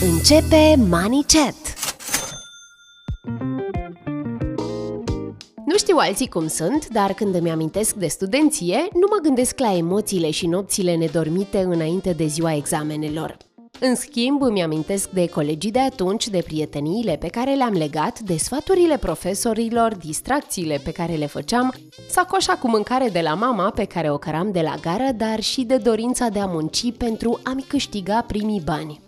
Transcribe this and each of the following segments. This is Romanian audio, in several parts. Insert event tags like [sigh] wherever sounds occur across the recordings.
Începe Money Chat! Nu știu alții cum sunt, dar când îmi amintesc de studenție, nu mă gândesc la emoțiile și nopțile nedormite înainte de ziua examenelor. În schimb, îmi amintesc de colegii de atunci, de prieteniile pe care le-am legat, de sfaturile profesorilor, distracțiile pe care le făceam, sacoșa cu mâncare de la mama pe care o căram de la gară, dar și de dorința de a munci pentru a-mi câștiga primii bani.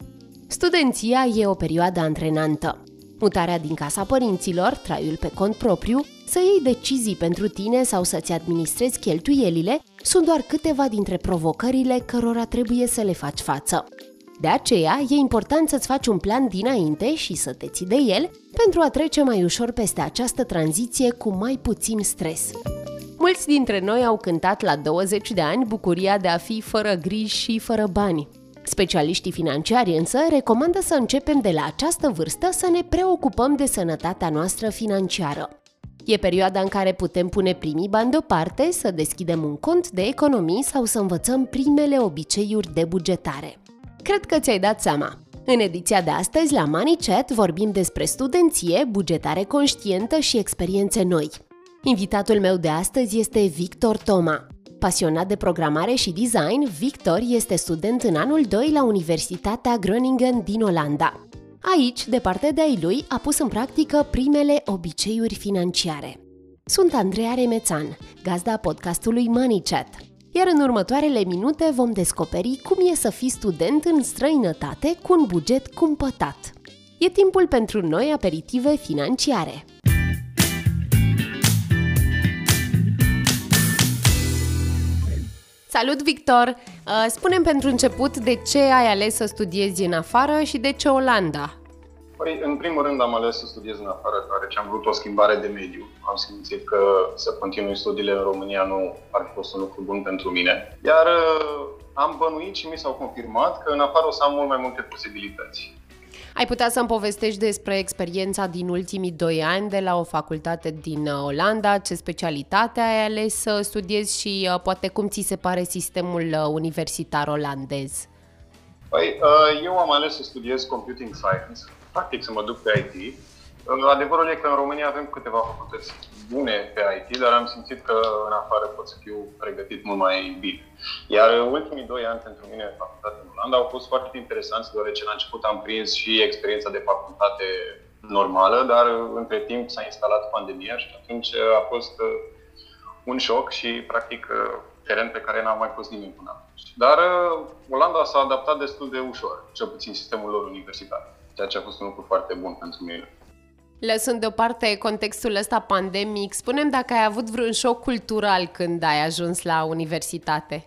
Studenția e o perioadă antrenantă. Mutarea din casa părinților, traiul pe cont propriu, să iei decizii pentru tine sau să-ți administrezi cheltuielile sunt doar câteva dintre provocările cărora trebuie să le faci față. De aceea, e important să-ți faci un plan dinainte și să te ții de el pentru a trece mai ușor peste această tranziție cu mai puțin stres. Mulți dintre noi au cântat la 20 de ani bucuria de a fi fără griji și fără bani. Specialiștii financiari însă recomandă să începem de la această vârstă să ne preocupăm de sănătatea noastră financiară. E perioada în care putem pune primii bani deoparte, să deschidem un cont de economii sau să învățăm primele obiceiuri de bugetare. Cred că ți-ai dat seama. În ediția de astăzi la Money Chat vorbim despre studenție, bugetare conștientă și experiențe noi. Invitatul meu de astăzi este Victor Toma. Pasionat de programare și design, Victor este student în anul 2 la Universitatea Groningen din Olanda. Aici, de partea de ai lui, a pus în practică primele obiceiuri financiare. Sunt Andreea Remețan, gazda podcastului Money Chat. Iar în următoarele minute vom descoperi cum e să fii student în străinătate cu un buget cumpătat. E timpul pentru noi aperitive financiare. Salut, Victor! Uh, spunem pentru început de ce ai ales să studiezi în afară și de ce Olanda? Păi, în primul rând am ales să studiez în afară, deoarece am vrut o schimbare de mediu. Am simțit că să continui studiile în România nu ar fi fost un lucru bun pentru mine. Iar uh, am bănuit și mi s-au confirmat că în afară o să am mult mai multe posibilități. Ai putea să-mi povestești despre experiența din ultimii doi ani de la o facultate din uh, Olanda, ce specialitate ai ales să studiezi și uh, poate cum ți se pare sistemul uh, universitar olandez? Păi, eu am ales să studiez Computing Science, practic să mă duc pe IT, Adevărul e că în România avem câteva facultăți bune pe IT, dar am simțit că în afară pot să fiu pregătit mult mai bine. Iar ultimii doi ani pentru mine în facultate în Olanda au fost foarte interesanți, deoarece la început am prins și experiența de facultate normală, dar între timp s-a instalat pandemia și atunci a fost uh, un șoc și, practic, uh, teren pe care n-am mai fost nimic până atunci. Dar uh, Olanda s-a adaptat destul de ușor, cel puțin sistemul lor universitar, ceea ce a fost un lucru foarte bun pentru mine. Lăsând deoparte contextul ăsta pandemic, spunem dacă ai avut vreun șoc cultural când ai ajuns la universitate.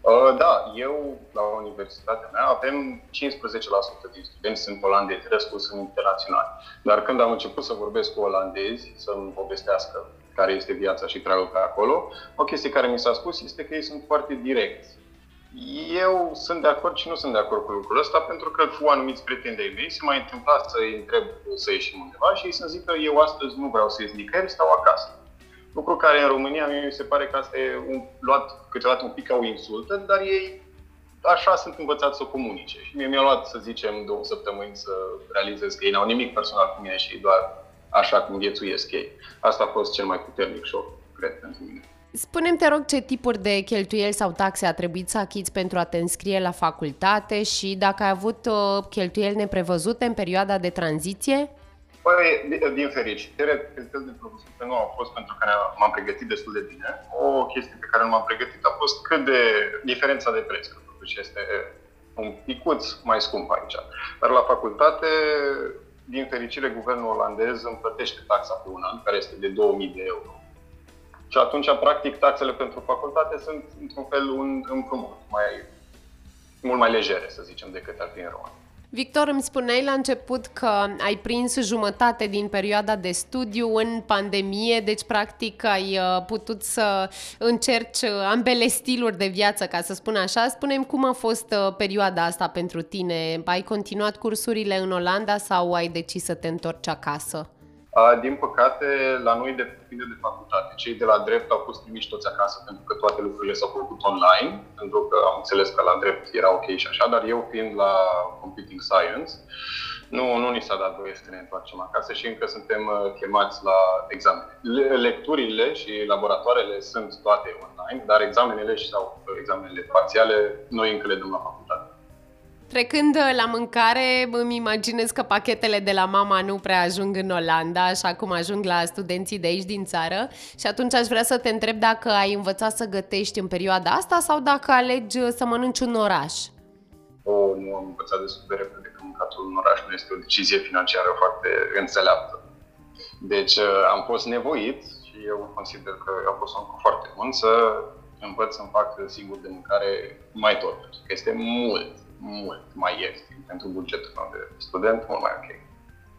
Uh, da, eu la universitatea mea avem 15% din studenți sunt olandezi, restul sunt internaționali. Dar când am început să vorbesc cu olandezi, să-mi povestească care este viața și traiul pe acolo, o chestie care mi s-a spus este că ei sunt foarte direcți eu sunt de acord și nu sunt de acord cu lucrul ăsta, pentru că cu anumiți prieteni de mei se mai întâmpla să-i întreb să ieșim undeva și ei să zic că eu astăzi nu vreau să ies nicăieri, stau acasă. Lucru care în România mie mi se pare că asta e un, luat câteodată un pic ca o insultă, dar ei așa sunt învățați să comunice. Și mie mi-a luat, să zicem, două săptămâni să realizez că ei n-au nimic personal cu mine și doar așa cum viețuiesc ei. Asta a fost cel mai puternic șoc, cred, pentru mine. Spunem te rog, ce tipuri de cheltuieli sau taxe a trebuit să achiți pentru a te înscrie la facultate și dacă ai avut uh, cheltuieli neprevăzute în perioada de tranziție? Păi, din fericire, cheltuieli neprevăzute nu au fost pentru că m-am pregătit destul de bine. O chestie pe care nu m-am pregătit a fost cât de diferența de preț, că totuși este un picuț mai scump aici. Dar la facultate, din fericire, guvernul olandez îmi plătește taxa pe un an, care este de 2000 de euro și atunci, practic, taxele pentru facultate sunt, într-un fel, un împrumut, mai, mult mai legere, să zicem, decât ar fi în România. Victor, îmi spuneai la început că ai prins jumătate din perioada de studiu în pandemie, deci practic ai uh, putut să încerci uh, ambele stiluri de viață, ca să spun așa. Spunem cum a fost uh, perioada asta pentru tine. Ai continuat cursurile în Olanda sau ai decis să te întorci acasă? Din păcate, la noi depinde de facultate. Cei de la drept au fost trimiși toți acasă pentru că toate lucrurile s-au făcut online, pentru că am înțeles că la drept era ok și așa, dar eu fiind la Computing Science, nu, nu ni s-a dat voie să ne întoarcem acasă și încă suntem uh, chemați la examene. Lecturile și laboratoarele sunt toate online, dar examenele sau examenele parțiale noi încă le dăm la facultate. Trecând uh, la mâncare, îmi imaginez că pachetele de la mama nu prea ajung în Olanda, așa cum ajung la studenții de aici din țară. Și atunci aș vrea să te întreb dacă ai învățat să gătești în perioada asta sau dacă alegi uh, să mănânci un oraș. Oh, nu am învățat destul de repede că mâncatul în oraș nu este o decizie financiară foarte înțeleaptă. Deci uh, am fost nevoit și eu consider că a fost un lucru foarte bun să învăț să-mi fac singur de mâncare mai tot, pentru că este mult, mult mai ieftin pentru bugetul meu de student, mult mai ok.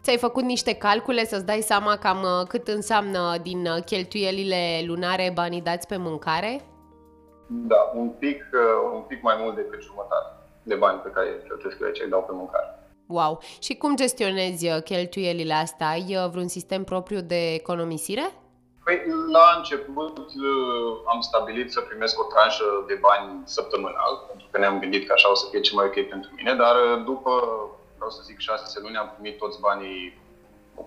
Ți-ai făcut niște calcule să-ți dai seama cam uh, cât înseamnă din uh, cheltuielile lunare banii dați pe mâncare? Da, un pic, uh, un pic mai mult decât jumătate de bani pe care cheltuiesc eu aici, îi dau pe mâncare. Wow! Și cum gestionezi cheltuielile astea? Ai vreun sistem propriu de economisire? Păi, la început uh, am stabilit să primesc o tranșă de bani săptămânal, pentru că ne-am gândit că așa o să fie cel mai ok pentru mine, dar uh, după, vreau să zic, șase luni am primit toți banii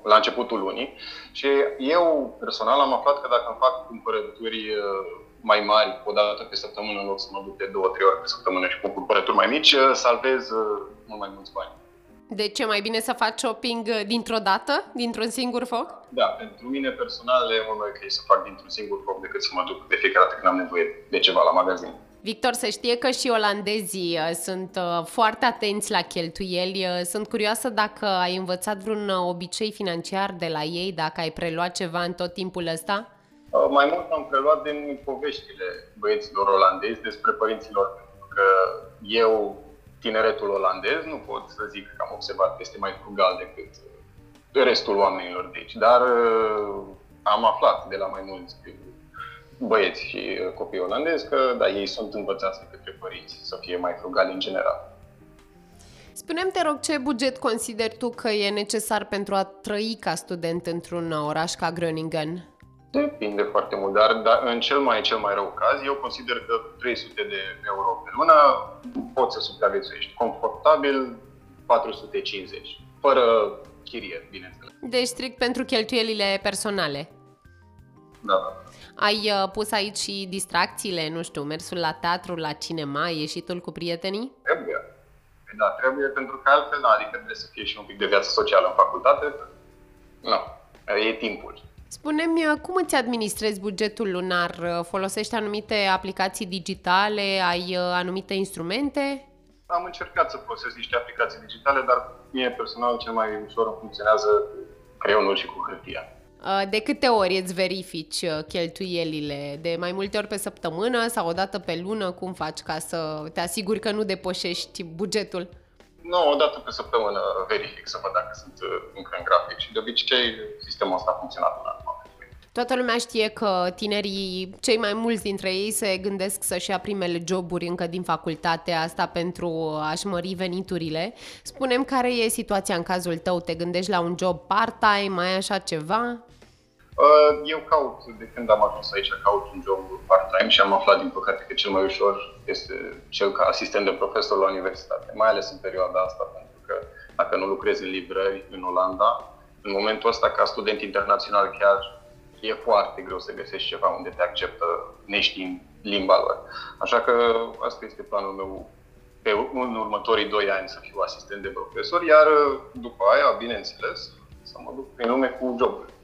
la începutul lunii și eu personal am aflat că dacă îmi fac cumpărături uh, mai mari o dată pe săptămână în loc să mă duc de două, trei ori pe săptămână și cu cumpărături mai mici, salvez mult mai mulți bani. De ce mai bine să faci shopping uh, dintr-o dată, dintr-un singur foc? Da, pentru mine personal e mult mai ok să fac dintr-un singur foc decât să mă duc de fiecare dată când am nevoie de ceva la magazin. Victor, să știe că și olandezii uh, sunt uh, foarte atenți la cheltuieli. Sunt curioasă dacă ai învățat vreun obicei financiar de la ei, dacă ai preluat ceva în tot timpul ăsta? Mai mult am preluat din poveștile băieților olandezi despre părinților, pentru că eu tineretul olandez, nu pot să zic că am observat că este mai frugal decât restul oamenilor de aici, dar uh, am aflat de la mai mulți băieți și uh, copii olandezi că da, ei sunt învățați de către părinți să fie mai frugali în general. Spunem te rog, ce buget consideri tu că e necesar pentru a trăi ca student într-un oraș ca Groningen? Depinde foarte mult, dar, dar în cel mai, cel mai rău caz, eu consider că 300 de euro pe lună poți să supraviețuiești confortabil 450, fără chirie, bineînțeles. Deci strict pentru cheltuielile personale. Da, da. Ai uh, pus aici și distracțiile, nu știu, mersul la teatru, la cinema, ieșitul cu prietenii? Trebuie. Păi da, trebuie pentru că altfel, da, adică trebuie să fie și un pic de viață socială în facultate. Nu, e timpul. Spune-mi, uh, cum îți administrezi bugetul lunar? Uh, folosești anumite aplicații digitale? Ai uh, anumite instrumente? Am încercat să folosesc niște aplicații digitale, dar mie personal cel mai ușor funcționează creionul și cu hârtia. De câte ori îți verifici cheltuielile? De mai multe ori pe săptămână sau o dată pe lună? Cum faci ca să te asiguri că nu depășești bugetul? Nu, o dată pe săptămână verific să văd dacă sunt încă în grafic și de obicei sistemul ăsta a funcționat până acum. Toată lumea știe că tinerii, cei mai mulți dintre ei, se gândesc să-și ia primele joburi încă din facultate, asta pentru a-și mări veniturile. Spunem care e situația în cazul tău? Te gândești la un job part-time, mai așa ceva? Uh, eu caut, de când am ajuns aici, caut un job part-time și am aflat, din păcate, că cel mai ușor este cel ca asistent de profesor la universitate, mai ales în perioada asta, pentru că dacă nu lucrezi în livrări în Olanda, în momentul ăsta, ca student internațional, chiar e foarte greu să găsești ceva unde te acceptă neștiind limba lor. Așa că asta este planul meu pe în următorii doi ani să fiu asistent de profesor, iar după aia, bineînțeles, să mă duc prin lume cu joburi.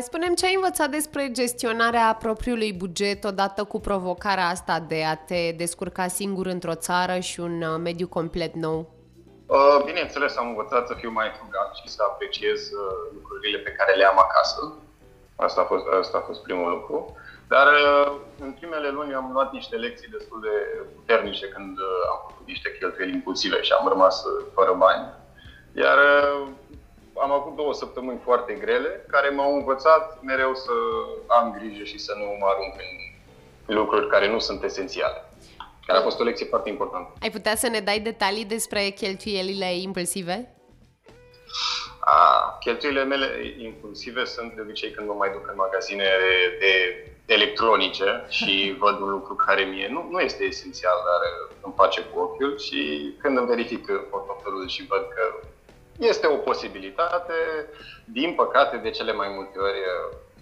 Spunem ce ai învățat despre gestionarea propriului buget odată cu provocarea asta de a te descurca singur într-o țară și un uh, mediu complet nou? Bineînțeles, am învățat să fiu mai frugal și să apreciez uh, lucrurile pe care le am acasă. Asta a fost, asta a fost primul lucru. Dar uh, în primele luni am luat niște lecții destul de puternice când am făcut niște cheltuieli impulsive și am rămas fără bani. Iar am avut două săptămâni foarte grele care m-au învățat mereu să am grijă și să nu mă arunc în lucruri care nu sunt esențiale. Care a fost o lecție foarte importantă. Ai putea să ne dai detalii despre cheltuielile impulsive? A, cheltuielile mele impulsive sunt de obicei când mă mai duc în magazine de electronice [laughs] și văd un lucru care mie nu, nu este esențial, dar îmi face cu ochiul și când îmi verific portofelul și văd că este o posibilitate, din păcate, de cele mai multe ori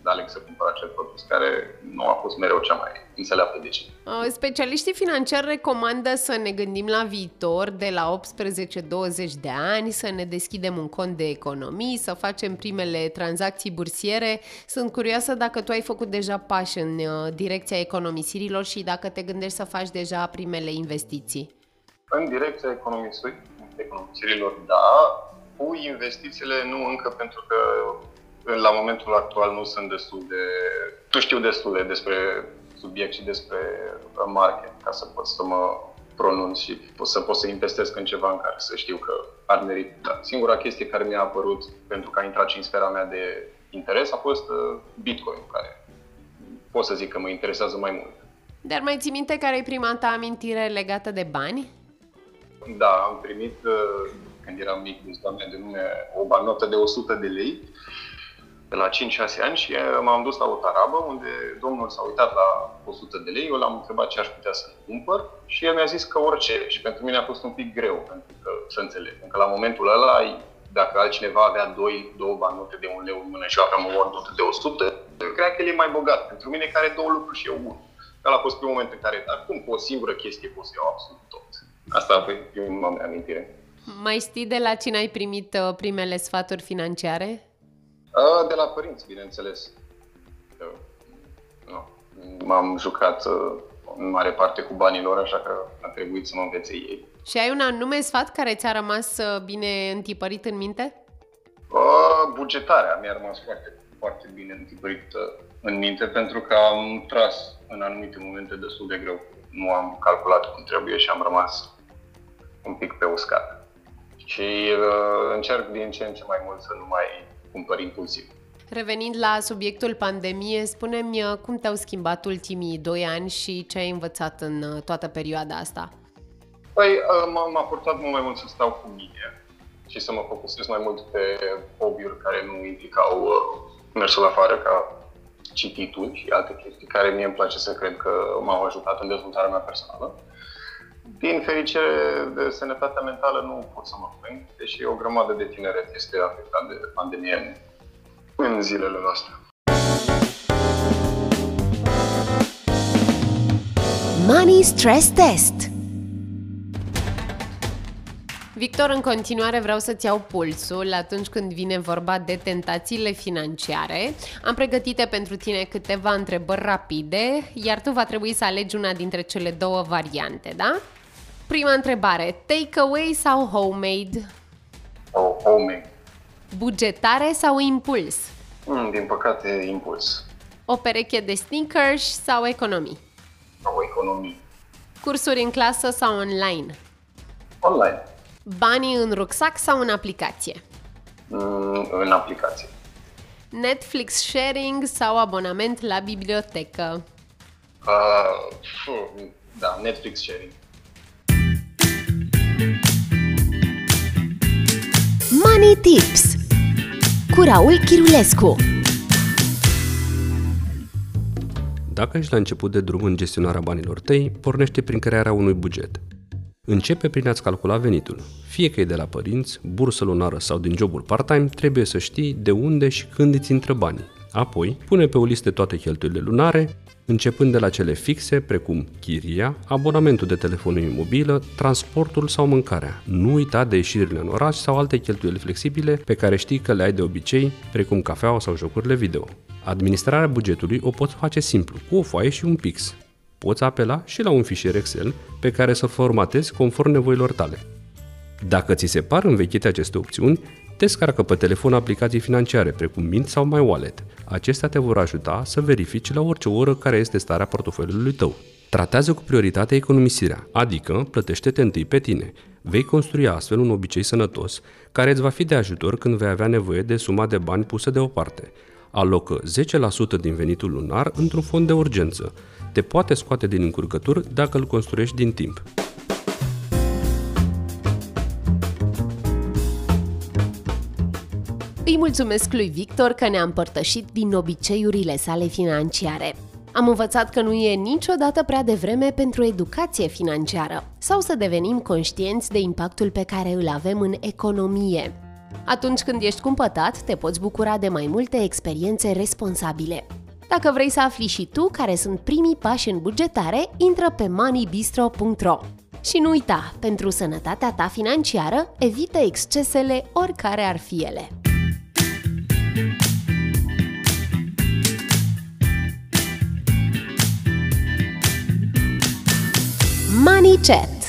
aleg să cumpăr acel produs care nu a fost mereu cea mai înțeleaptă decizie. Uh, specialiștii financiari recomandă să ne gândim la viitor de la 18-20 de ani, să ne deschidem un cont de economii, să facem primele tranzacții bursiere. Sunt curioasă dacă tu ai făcut deja pași în uh, direcția economisirilor și dacă te gândești să faci deja primele investiții. În direcția economisirilor, da. Cu investițiile nu încă pentru că la momentul actual nu sunt destul de... Nu știu destule despre subiect și despre market ca să pot să mă pronunț și să pot să investesc în ceva în care să știu că ar merita. Singura chestie care mi-a apărut pentru că a intrat și în sfera mea de interes a fost uh, Bitcoin, care pot să zic că mă interesează mai mult. Dar mai ții minte care e prima ta amintire legată de bani? Da, am primit uh, când eram mic, doamne de lume, o banotă de 100 de lei de la 5-6 ani și eh, m-am dus la o tarabă unde domnul s-a uitat la 100 de lei, eu l-am întrebat ce aș putea să cumpăr și el mi-a zis că orice. Și pentru mine a fost un pic greu pentru că, să înțeleg. Încă la momentul ăla, dacă altcineva avea doi, două banote de un leu în mână și eu aveam o banotă de 100, eu cred că el e mai bogat. Pentru mine care două lucruri și eu unul. Că a fost primul moment în care, acum cu o singură chestie pot să iau absolut tot. Asta e o amintire. Mai știi de la cine ai primit uh, primele sfaturi financiare? De la părinți, bineînțeles. Nu. M-am jucat în mare parte cu banii lor, așa că a trebuit să mă învețe ei. Și ai un anume sfat care ți-a rămas bine întipărit în minte? Bugetarea mi-a rămas foarte, foarte bine întipărită în minte pentru că am tras în anumite momente destul de greu. Nu am calculat cum trebuie și am rămas un pic pe uscat. Și uh, încerc din ce în ce mai mult să nu mai cumpăr impulsiv. Revenind la subiectul pandemie, spune-mi uh, cum te-au schimbat ultimii doi ani și ce ai învățat în uh, toată perioada asta? Păi, uh, m-a purtat mult mai mult să stau cu mine și să mă focusez mai mult pe hobby-uri care nu implicau mersul afară, ca cititul și alte chestii care mie îmi place să cred că m-au ajutat în dezvoltarea mea personală. Din fericire de sănătatea mentală nu pot să mă plâng, deși o grămadă de tineret este afectat de pandemie în zilele noastre. Money Stress Test Victor, în continuare vreau să-ți iau pulsul atunci când vine vorba de tentațiile financiare. Am pregătite pentru tine câteva întrebări rapide, iar tu va trebui să alegi una dintre cele două variante, da? Prima întrebare, takeaway sau homemade? Oh, homemade. Bugetare sau impuls? Mm, din păcate, impuls. O pereche de sneakers sau economii? Sau economii. Cursuri în clasă sau online? Online. Banii în rucsac sau în aplicație? Mm, în aplicație. Netflix sharing sau abonament la bibliotecă? Uh, da, Netflix sharing. Money Tips cu Raul Chirulescu Dacă ești la început de drum în gestionarea banilor tăi, pornește prin crearea unui buget. Începe prin a-ți calcula venitul. Fie că e de la părinți, bursă lunară sau din jobul part-time, trebuie să știi de unde și când îți intră banii. Apoi, pune pe o listă toate cheltuielile lunare, începând de la cele fixe, precum chiria, abonamentul de telefonie mobilă, transportul sau mâncarea. Nu uita de ieșirile în oraș sau alte cheltuieli flexibile pe care știi că le ai de obicei, precum cafeaua sau jocurile video. Administrarea bugetului o poți face simplu, cu o foaie și un pix. Poți apela și la un fișier Excel pe care să formatezi conform nevoilor tale. Dacă ți se par învechite aceste opțiuni, Descarcă pe telefon aplicații financiare, precum Mint sau MyWallet. Acestea te vor ajuta să verifici la orice oră care este starea portofoliului tău. Tratează cu prioritate economisirea, adică plătește-te întâi pe tine. Vei construi astfel un obicei sănătos, care îți va fi de ajutor când vei avea nevoie de suma de bani pusă deoparte. Alocă 10% din venitul lunar într-un fond de urgență. Te poate scoate din încurcături dacă îl construiești din timp. Îi mulțumesc lui Victor că ne-a împărtășit din obiceiurile sale financiare. Am învățat că nu e niciodată prea devreme pentru educație financiară sau să devenim conștienți de impactul pe care îl avem în economie. Atunci când ești cumpătat, te poți bucura de mai multe experiențe responsabile. Dacă vrei să afli și tu care sunt primii pași în bugetare, intră pe moneybistro.ro. Și nu uita, pentru sănătatea ta financiară, evită excesele oricare ar fi ele. Money Chat